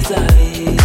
Inside.